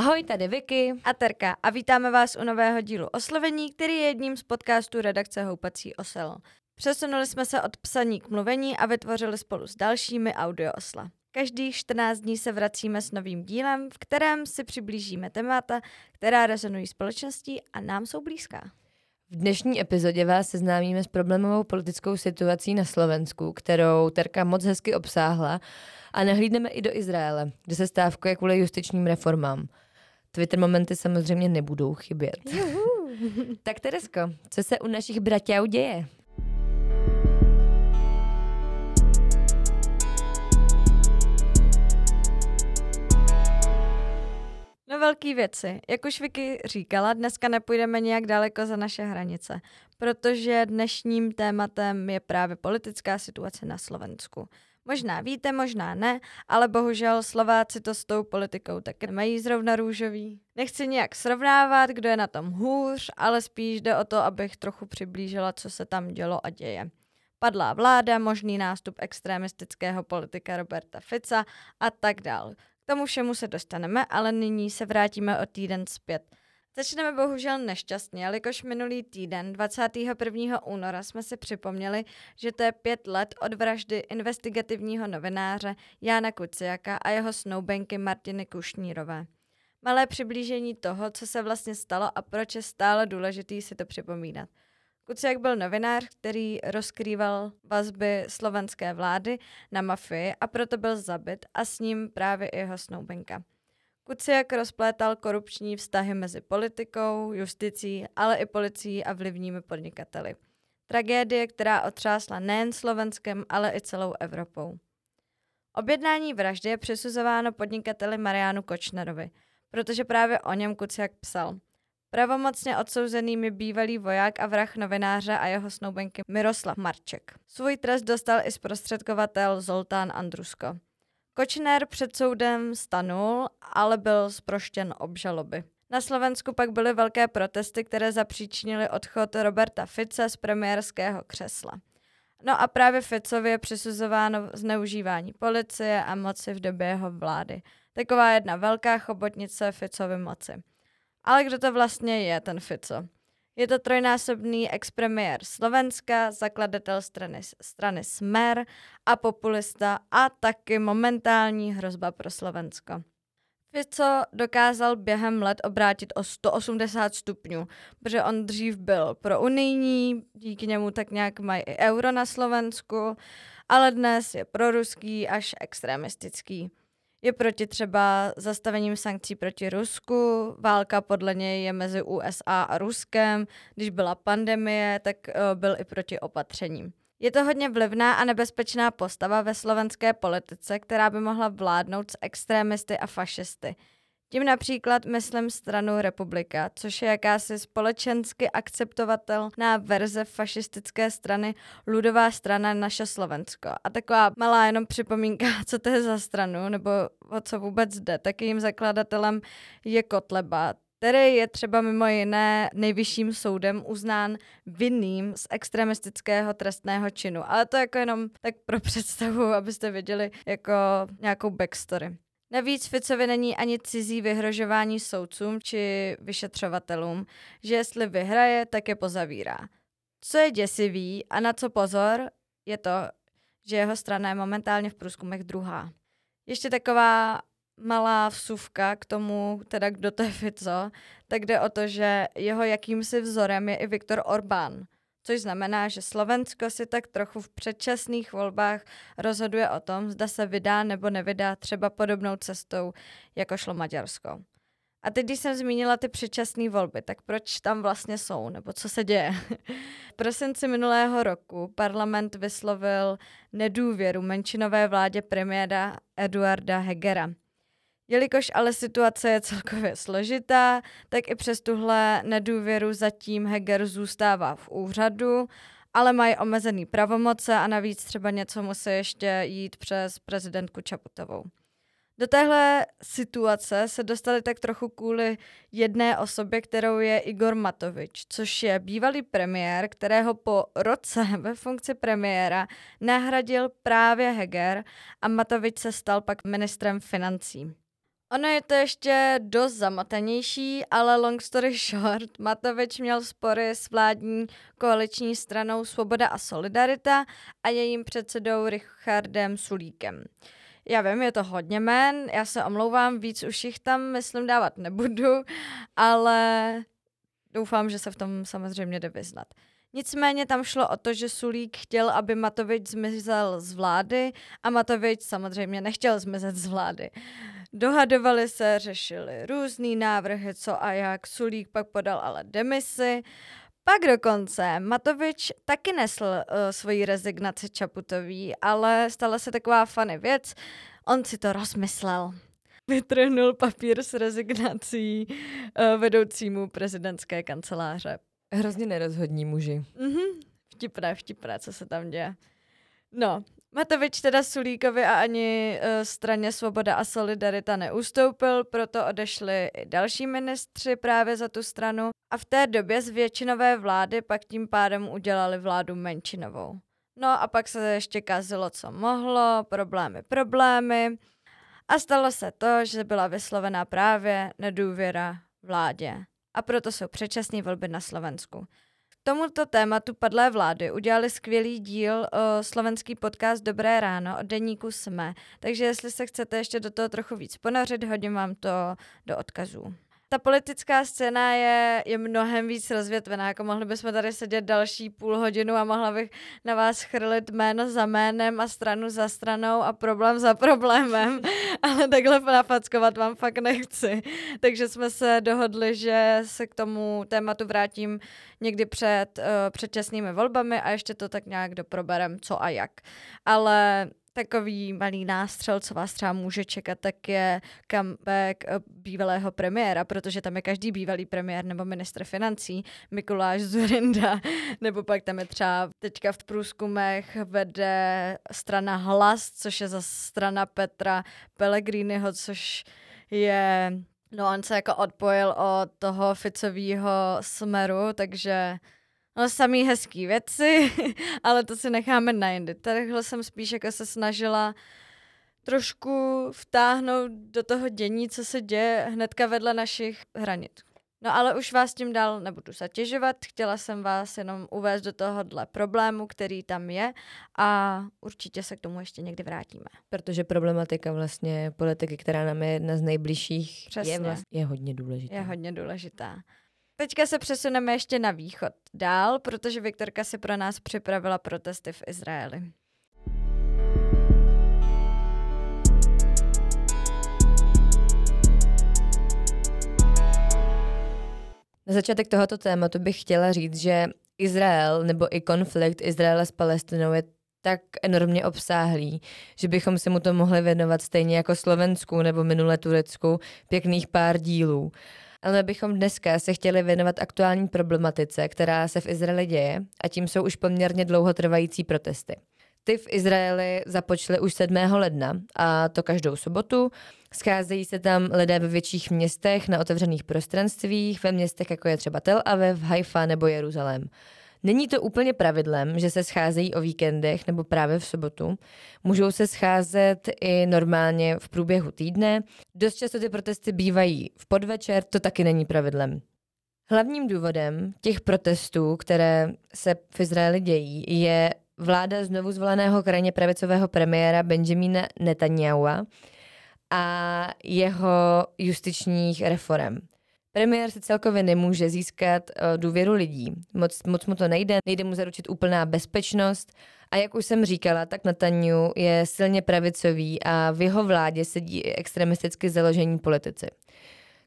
Ahoj, tady Vicky a Terka a vítáme vás u nového dílu Oslovení, který je jedním z podcastů redakce Houpací osel. Přesunuli jsme se od psaní k mluvení a vytvořili spolu s dalšími audio osla. Každých 14 dní se vracíme s novým dílem, v kterém si přiblížíme témata, která rezonují společností a nám jsou blízká. V dnešní epizodě vás seznámíme s problémovou politickou situací na Slovensku, kterou Terka moc hezky obsáhla a nahlídneme i do Izraele, kde se stávkuje kvůli justičním reformám. Twitter momenty samozřejmě nebudou chybět. tak Teresko, co se u našich bratěů děje? No velký věci. Jak už Vicky říkala, dneska nepůjdeme nějak daleko za naše hranice, protože dnešním tématem je právě politická situace na Slovensku. Možná víte, možná ne, ale bohužel Slováci to s tou politikou taky mají zrovna růžový. Nechci nějak srovnávat, kdo je na tom hůř, ale spíš jde o to, abych trochu přiblížila, co se tam dělo a děje. Padlá vláda, možný nástup extremistického politika Roberta Fica a tak dál. K tomu všemu se dostaneme, ale nyní se vrátíme o týden zpět. Začneme bohužel nešťastně, jelikož minulý týden, 21. února, jsme si připomněli, že to je pět let od vraždy investigativního novináře Jána Kuciaka a jeho snoubenky Martiny Kušnírové. Malé přiblížení toho, co se vlastně stalo a proč je stále důležitý si to připomínat. Kuciak byl novinář, který rozkrýval vazby slovenské vlády na mafii a proto byl zabit a s ním právě i jeho snoubenka. Kuciak rozplétal korupční vztahy mezi politikou, justicí, ale i policií a vlivními podnikateli. Tragédie, která otřásla nejen Slovenskem, ale i celou Evropou. Objednání vraždy je přisuzováno podnikateli Marianu Kočnerovi, protože právě o něm Kuciak psal. Pravomocně odsouzenými bývalý voják a vrah novináře a jeho snoubenky Miroslav Marček. Svůj trest dostal i zprostředkovatel Zoltán Andrusko. Kočner před soudem stanul, ale byl zproštěn obžaloby. Na Slovensku pak byly velké protesty, které zapříčinily odchod Roberta Fice z premiérského křesla. No a právě Ficovi je přisuzováno zneužívání policie a moci v době jeho vlády. Taková jedna velká chobotnice Ficovy moci. Ale kdo to vlastně je, ten Fico? Je to trojnásobný expremiér Slovenska, zakladatel strany, strany Smer a populista a taky momentální hrozba pro Slovensko. Fico dokázal během let obrátit o 180 stupňů, protože on dřív byl pro unijní, díky němu tak nějak mají i euro na Slovensku, ale dnes je proruský až extremistický je proti třeba zastavením sankcí proti Rusku. Válka podle něj je mezi USA a Ruskem. Když byla pandemie, tak uh, byl i proti opatřením. Je to hodně vlivná a nebezpečná postava ve slovenské politice, která by mohla vládnout s extrémisty a fašisty. Tím například myslím stranu Republika, což je jakási společensky akceptovatelná verze fašistické strany Ludová strana Naše Slovensko. A taková malá jenom připomínka, co to je za stranu, nebo o co vůbec jde. Tak jejím zakladatelem je Kotleba, který je třeba mimo jiné nejvyšším soudem uznán vinným z extremistického trestného činu. Ale to jako jenom tak pro představu, abyste věděli jako nějakou backstory. Navíc Ficovi není ani cizí vyhrožování soudcům či vyšetřovatelům, že jestli vyhraje, tak je pozavírá. Co je děsivý a na co pozor, je to, že jeho strana je momentálně v průzkumech druhá. Ještě taková malá vsuvka k tomu, teda kdo to je Fico, tak jde o to, že jeho jakýmsi vzorem je i Viktor Orbán – což znamená, že Slovensko si tak trochu v předčasných volbách rozhoduje o tom, zda se vydá nebo nevydá třeba podobnou cestou, jako šlo Maďarsko. A teď, když jsem zmínila ty předčasné volby, tak proč tam vlastně jsou, nebo co se děje? v prosinci minulého roku parlament vyslovil nedůvěru menšinové vládě premiéra Eduarda Hegera. Jelikož ale situace je celkově složitá, tak i přes tuhle nedůvěru zatím Heger zůstává v úřadu, ale mají omezený pravomoce a navíc třeba něco musí ještě jít přes prezidentku Čaputovou. Do téhle situace se dostali tak trochu kvůli jedné osobě, kterou je Igor Matovič, což je bývalý premiér, kterého po roce ve funkci premiéra nahradil právě Heger a Matovič se stal pak ministrem financí. Ono je to ještě dost zamotanější, ale long story short, Matovič měl spory s vládní koaliční stranou Svoboda a Solidarita a jejím předsedou Richardem Sulíkem. Já vím, je to hodně men, já se omlouvám, víc už jich tam, myslím, dávat nebudu, ale doufám, že se v tom samozřejmě jde vyznat. Nicméně tam šlo o to, že Sulík chtěl, aby Matovič zmizel z vlády a Matovič samozřejmě nechtěl zmizet z vlády. Dohadovali se, řešili různý návrhy, co a jak. Sulík pak podal ale demisi. Pak dokonce Matovič taky nesl uh, svoji rezignaci Čaputový, ale stala se taková fany věc. On si to rozmyslel. Vytrhnul papír s rezignací uh, vedoucímu prezidentské kanceláře. Hrozně nerozhodní muži. Mhm, vtipné, vtipné, co se tam děje. No, Matovič teda Sulíkovi a ani uh, straně Svoboda a Solidarita neustoupil, proto odešli i další ministři právě za tu stranu a v té době z většinové vlády pak tím pádem udělali vládu menšinovou. No a pak se ještě kazilo, co mohlo, problémy, problémy. A stalo se to, že byla vyslovená právě nedůvěra vládě. A proto jsou předčasné volby na Slovensku tomuto tématu padlé vlády udělali skvělý díl uh, slovenský podcast Dobré ráno od deníku Jsme, takže jestli se chcete ještě do toho trochu víc ponořit, hodím vám to do odkazů ta politická scéna je, je mnohem víc rozvětvená, jako mohli bychom tady sedět další půl hodinu a mohla bych na vás chrlit jméno za jménem a stranu za stranou a problém za problémem, ale takhle nafackovat vám fakt nechci. Takže jsme se dohodli, že se k tomu tématu vrátím někdy před uh, předčasnými volbami a ještě to tak nějak doproberem, co a jak. Ale Takový malý nástřel, co vás třeba může čekat, tak je comeback eh, bývalého premiéra, protože tam je každý bývalý premiér nebo ministr financí, Mikuláš Zurinda, nebo pak tam je třeba teďka v průzkumech vede strana Hlas, což je za strana Petra Pellegriniho, což je, no on se jako odpojil od toho Ficového smeru, takže No samý hezký věci, ale to si necháme na jindy. Tadyhle jsem spíš jako se snažila trošku vtáhnout do toho dění, co se děje hnedka vedle našich hranic. No ale už vás tím dál nebudu zatěžovat, chtěla jsem vás jenom uvést do tohohle problému, který tam je a určitě se k tomu ještě někdy vrátíme. Protože problematika vlastně politiky, která nám je jedna z nejbližších, Přesně. je, vlastně, je hodně důležitá. Je hodně důležitá. Teďka se přesuneme ještě na východ dál, protože Viktorka si pro nás připravila protesty v Izraeli. Na začátek tohoto tématu bych chtěla říct, že Izrael nebo i konflikt Izraele s Palestinou je tak enormně obsáhlý, že bychom se mu to mohli věnovat stejně jako Slovensku nebo minule Turecku pěkných pár dílů ale bychom dneska se chtěli věnovat aktuální problematice, která se v Izraeli děje a tím jsou už poměrně dlouhotrvající protesty. Ty v Izraeli započaly už 7. ledna a to každou sobotu. Scházejí se tam lidé ve větších městech na otevřených prostranstvích, ve městech jako je třeba Tel Aviv, Haifa nebo Jeruzalém. Není to úplně pravidlem, že se scházejí o víkendech nebo právě v sobotu. Můžou se scházet i normálně v průběhu týdne. Dost často ty protesty bývají v podvečer, to taky není pravidlem. Hlavním důvodem těch protestů, které se v Izraeli dějí, je vláda znovu zvoleného krajně pravicového premiéra Benjamina Netanyahu a jeho justičních reform. Premiér se celkově nemůže získat uh, důvěru lidí. Moc, moc mu to nejde, nejde mu zaručit úplná bezpečnost. A jak už jsem říkala, tak Netanyahu je silně pravicový a v jeho vládě sedí extremisticky založení politici.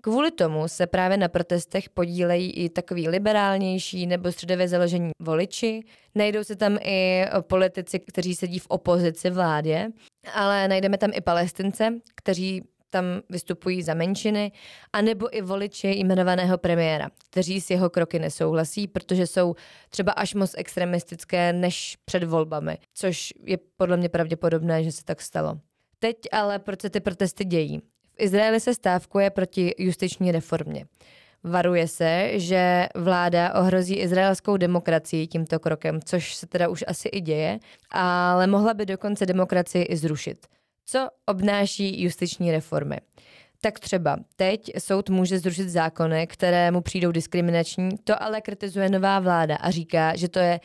Kvůli tomu se právě na protestech podílejí i takový liberálnější nebo středově založení voliči. Najdou se tam i politici, kteří sedí v opozici vládě, ale najdeme tam i palestince, kteří tam vystupují za menšiny, anebo i voliči jmenovaného premiéra, kteří s jeho kroky nesouhlasí, protože jsou třeba až moc extremistické než před volbami, což je podle mě pravděpodobné, že se tak stalo. Teď ale proč se ty protesty dějí? V Izraeli se stávkuje proti justiční reformě. Varuje se, že vláda ohrozí izraelskou demokracii tímto krokem, což se teda už asi i děje, ale mohla by dokonce demokracii i zrušit. Co obnáší justiční reformy? Tak třeba teď soud může zrušit zákony, které mu přijdou diskriminační, to ale kritizuje nová vláda a říká, že to je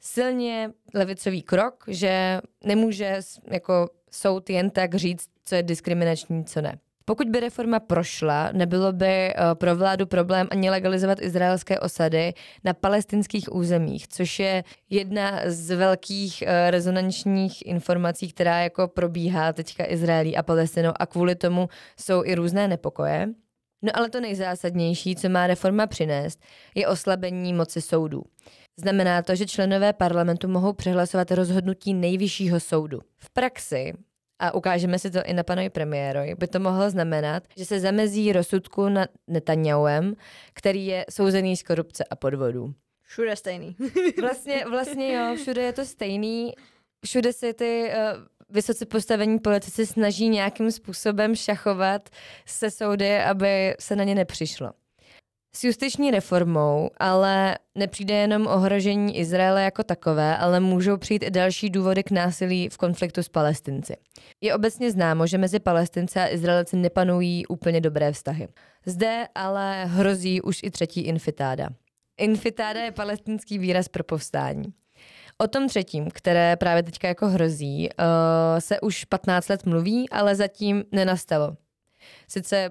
silně levicový krok, že nemůže jako soud jen tak říct, co je diskriminační, co ne. Pokud by reforma prošla, nebylo by eh, pro vládu problém ani legalizovat izraelské osady na palestinských územích, což je jedna z velkých eh, rezonančních informací, která jako probíhá teďka Izraelí a Palestinou a kvůli tomu jsou i různé nepokoje. No ale to nejzásadnější, co má reforma přinést, je oslabení moci soudů. Znamená to, že členové parlamentu mohou přehlasovat rozhodnutí nejvyššího soudu. V praxi a ukážeme si to i na panovi premiérovi, by to mohlo znamenat, že se zamezí rozsudku nad Netanyahuem, který je souzený z korupce a podvodů. Všude stejný. vlastně, vlastně jo, všude je to stejný. Všude si ty uh, vysoce postavení politici snaží nějakým způsobem šachovat se soudy, aby se na ně nepřišlo. S justiční reformou ale nepřijde jenom ohrožení Izraele jako takové, ale můžou přijít i další důvody k násilí v konfliktu s Palestinci. Je obecně známo, že mezi Palestinci a Izraelci nepanují úplně dobré vztahy. Zde ale hrozí už i třetí infitáda. Infitáda je palestinský výraz pro povstání. O tom třetím, které právě teďka jako hrozí, uh, se už 15 let mluví, ale zatím nenastalo. Sice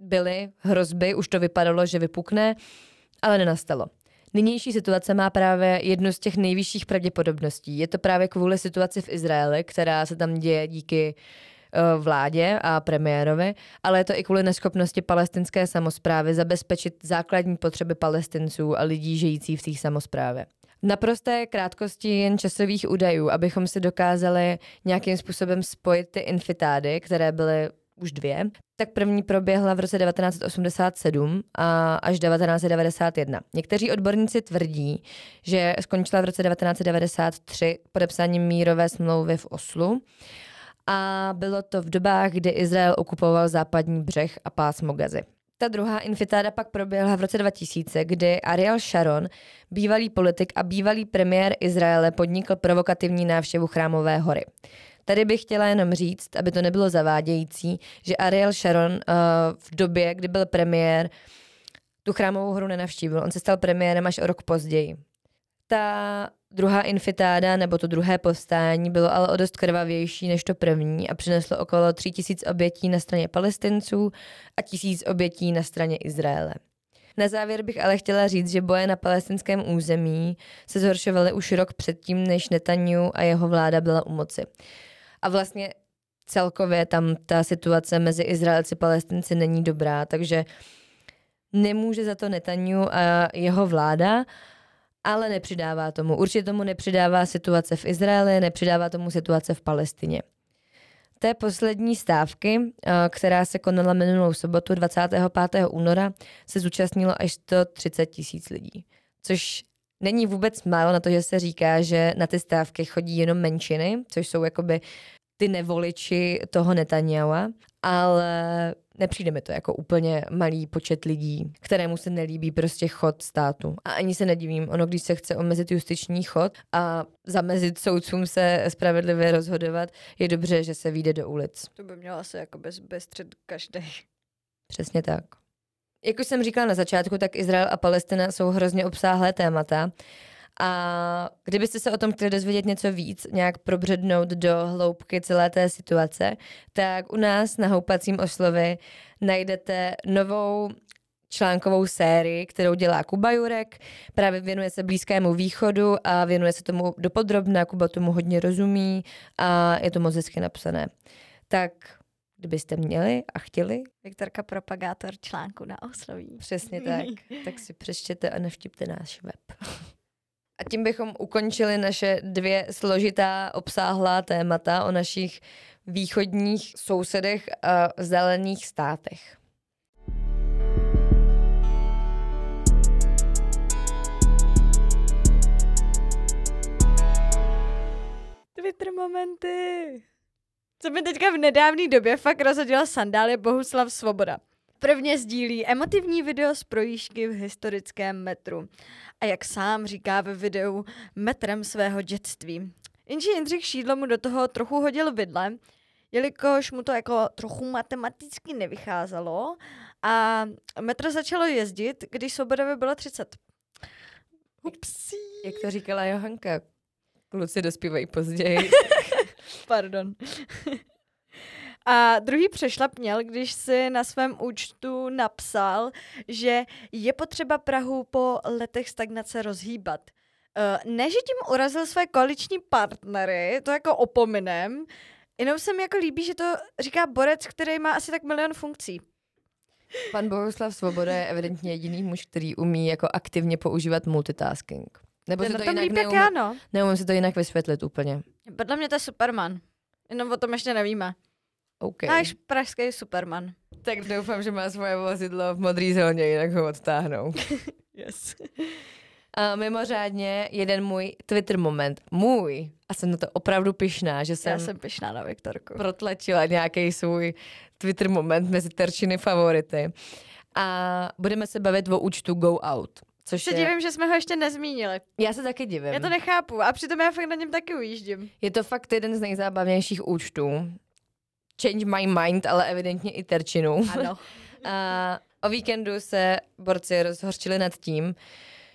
byly hrozby, už to vypadalo, že vypukne, ale nenastalo. Nynější situace má právě jednu z těch nejvyšších pravděpodobností. Je to právě kvůli situaci v Izraeli, která se tam děje díky uh, vládě a premiérovi, ale je to i kvůli neschopnosti palestinské samozprávy zabezpečit základní potřeby palestinců a lidí žijících v té samozprávě. V naprosté krátkosti jen časových údajů, abychom si dokázali nějakým způsobem spojit ty infitády, které byly už dvě, tak první proběhla v roce 1987 a až 1991. Někteří odborníci tvrdí, že skončila v roce 1993 podepsáním mírové smlouvy v Oslu a bylo to v dobách, kdy Izrael okupoval západní břeh a pásmo Gazy. Ta druhá infitáda pak proběhla v roce 2000, kdy Ariel Sharon, bývalý politik a bývalý premiér Izraele, podnikl provokativní návštěvu Chrámové hory. Tady bych chtěla jenom říct, aby to nebylo zavádějící, že Ariel Sharon uh, v době, kdy byl premiér, tu chrámovou hru nenavštívil. On se stal premiérem až o rok později. Ta druhá infitáda, nebo to druhé povstání, bylo ale o dost krvavější než to první a přineslo okolo tří tisíc obětí na straně palestinců a tisíc obětí na straně Izraele. Na závěr bych ale chtěla říct, že boje na palestinském území se zhoršovaly už rok předtím, než Netanyahu a jeho vláda byla u moci. A vlastně celkově tam ta situace mezi Izraelci a Palestinci není dobrá, takže nemůže za to Netanyahu a jeho vláda, ale nepřidává tomu. Určitě tomu nepřidává situace v Izraeli, nepřidává tomu situace v Palestině. Té poslední stávky, eh, která se konala minulou sobotu 25. února, se zúčastnilo až 130 tisíc lidí, což není vůbec málo na to, že se říká, že na ty stávky chodí jenom menšiny, což jsou jakoby ty nevoliči toho Netanyahu, ale nepřijde mi to jako úplně malý počet lidí, kterému se nelíbí prostě chod státu. A ani se nedivím, ono když se chce omezit justiční chod a zamezit soudcům se spravedlivě rozhodovat, je dobře, že se vyjde do ulic. To by mělo asi jako bez, bezstřed každý. Přesně tak. Jak už jsem říkala na začátku, tak Izrael a Palestina jsou hrozně obsáhlé témata. A kdybyste se o tom chtěli dozvědět něco víc, nějak probřednout do hloubky celé té situace, tak u nás na Houpacím oslovy najdete novou článkovou sérii, kterou dělá Kuba Jurek. Právě věnuje se Blízkému východu a věnuje se tomu dopodrobná. Kuba tomu hodně rozumí a je to moc hezky napsané. Tak kdybyste měli a chtěli. Viktorka propagátor článku na osloví. Přesně tak. tak si přečtěte a navštípte náš web. A tím bychom ukončili naše dvě složitá obsáhlá témata o našich východních sousedech a vzdálených státech. Twitter momenty. Co mi teďka v nedávné době fakt rozhodila sandál je Bohuslav Svoboda. Prvně sdílí emotivní video z projížďky v historickém metru. A jak sám říká ve videu, metrem svého dětství. Jenže Jindřich Šídlo mu do toho trochu hodil vidle, jelikož mu to jako trochu matematicky nevycházelo a metro začalo jezdit, když Svobodovi bylo 30. Upsí. Jak to říkala Johanka, kluci dospívají později. Pardon. A druhý přešlap měl, když si na svém účtu napsal, že je potřeba Prahu po letech stagnace rozhýbat. Uh, ne, že tím urazil své koaliční partnery, to jako opominem, jenom se mi jako líbí, že to říká borec, který má asi tak milion funkcí. Pan Bohuslav Svoboda je evidentně jediný muž, který umí jako aktivně používat multitasking. Nebo Ten na to tom jinak líp jak neumím, no. si to jinak vysvětlit úplně. Podle mě to je Superman. Jenom o tom ještě nevíme. OK. Náš pražský Superman. Tak doufám, že má svoje vozidlo v modrý zóně, jinak ho odtáhnou. Yes. A mimořádně jeden můj Twitter moment, můj, a jsem na to opravdu pyšná, že jsem, Já jsem pyšná na Viktorku. protlačila nějaký svůj Twitter moment mezi terčiny favority. A budeme se bavit o účtu Go Out. Což Se je, divím, že jsme ho ještě nezmínili. já se taky divím. Já to nechápu a přitom já fakt na něm taky ujíždím. Je to fakt jeden z nejzábavnějších účtů. Change my mind, ale evidentně i terčinu. Ano. A o víkendu se borci rozhorčili nad tím,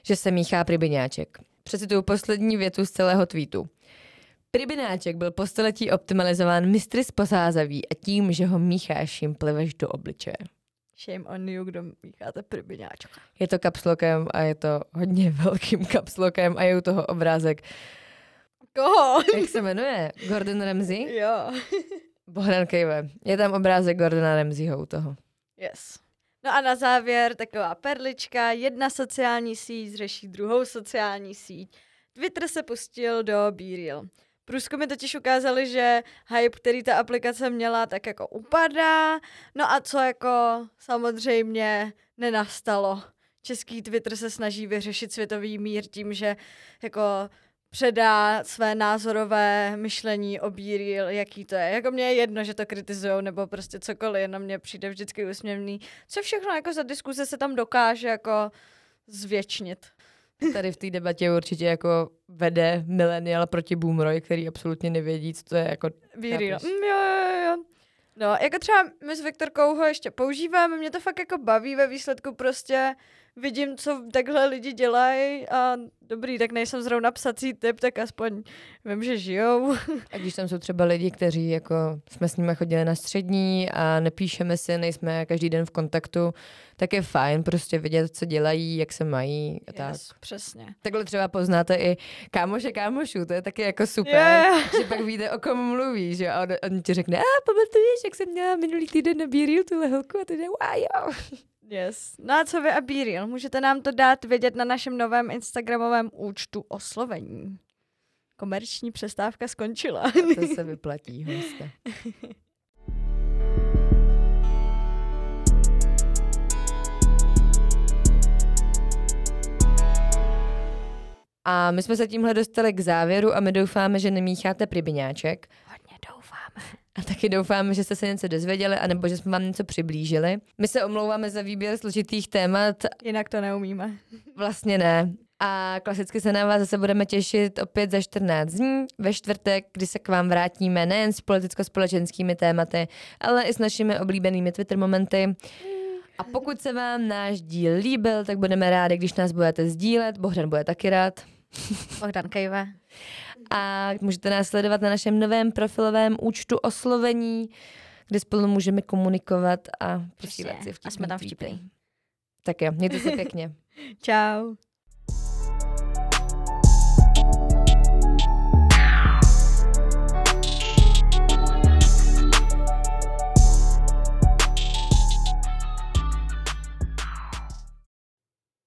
že se míchá pribiňáček. Přecituju poslední větu z celého tweetu. Pribináček byl po století optimalizován mistry z posázaví a tím, že ho mícháš, jim pliveš do obličeje. Shame on you, kdo mícháte pribiňáčka. Je to kapslokem a je to hodně velkým kapslokem a je u toho obrázek. Koho? Jak se jmenuje? Gordon Ramsay? jo. Bohdan Kejve. Je tam obrázek Gordona Ramsayho u toho. Yes. No a na závěr taková perlička. Jedna sociální síť řeší druhou sociální síť. Twitter se pustil do BeReal. Průzkumy totiž ukázaly, že hype, který ta aplikace měla, tak jako upadá. No a co jako samozřejmě nenastalo. Český Twitter se snaží vyřešit světový mír tím, že jako předá své názorové myšlení o jaký to je. Jako mně je jedno, že to kritizujou nebo prostě cokoliv, jenom mně přijde vždycky úsměvný. Co všechno jako za diskuze se tam dokáže jako zvětšnit. Tady v té debatě určitě jako vede milenial proti boomerovi, který absolutně nevědí, co to je jako... Chápeš? Mm, jo, jo, jo. No, jako třeba my s Viktorkou ho ještě používáme, mě to fakt jako baví ve výsledku prostě vidím, co takhle lidi dělají a dobrý, tak nejsem zrovna psací typ, tak aspoň vím, že žijou. A když tam jsou třeba lidi, kteří jako jsme s nimi chodili na střední a nepíšeme si, nejsme každý den v kontaktu, tak je fajn prostě vidět, co dělají, jak se mají a tak. Yes, přesně. Takhle třeba poznáte i kámoše kámošů, to je taky jako super, Yeah. že pak víte, o kom mluví, že a on, on ti řekne, a pamatuješ, jak jsem měla minulý týden na Bíriu tuhle holku a ty jde, a jo. Yes. No a co vy a BeReal? Můžete nám to dát vědět na našem novém Instagramovém účtu oslovení. Komerční přestávka skončila. To se vyplatí, hoste. A my jsme se tímhle dostali k závěru a my doufáme, že nemícháte pribiňáček. A taky doufáme, že jste se něco dozvěděli, anebo že jsme vám něco přiblížili. My se omlouváme za výběr složitých témat, Jinak to neumíme. vlastně ne. A klasicky se na vás zase budeme těšit opět za 14 dní, ve čtvrtek, kdy se k vám vrátíme nejen s politicko-společenskými tématy, ale i s našimi oblíbenými Twitter momenty. A pokud se vám náš díl líbil, tak budeme rádi, když nás budete sdílet. Bohdan bude taky rád. Bohdan Kejve. A můžete nás sledovat na našem novém profilovém účtu oslovení, kde spolu můžeme komunikovat a posílat si A vtipný jsme tam vtipný. Tak jo, mějte se pěkně. Čau.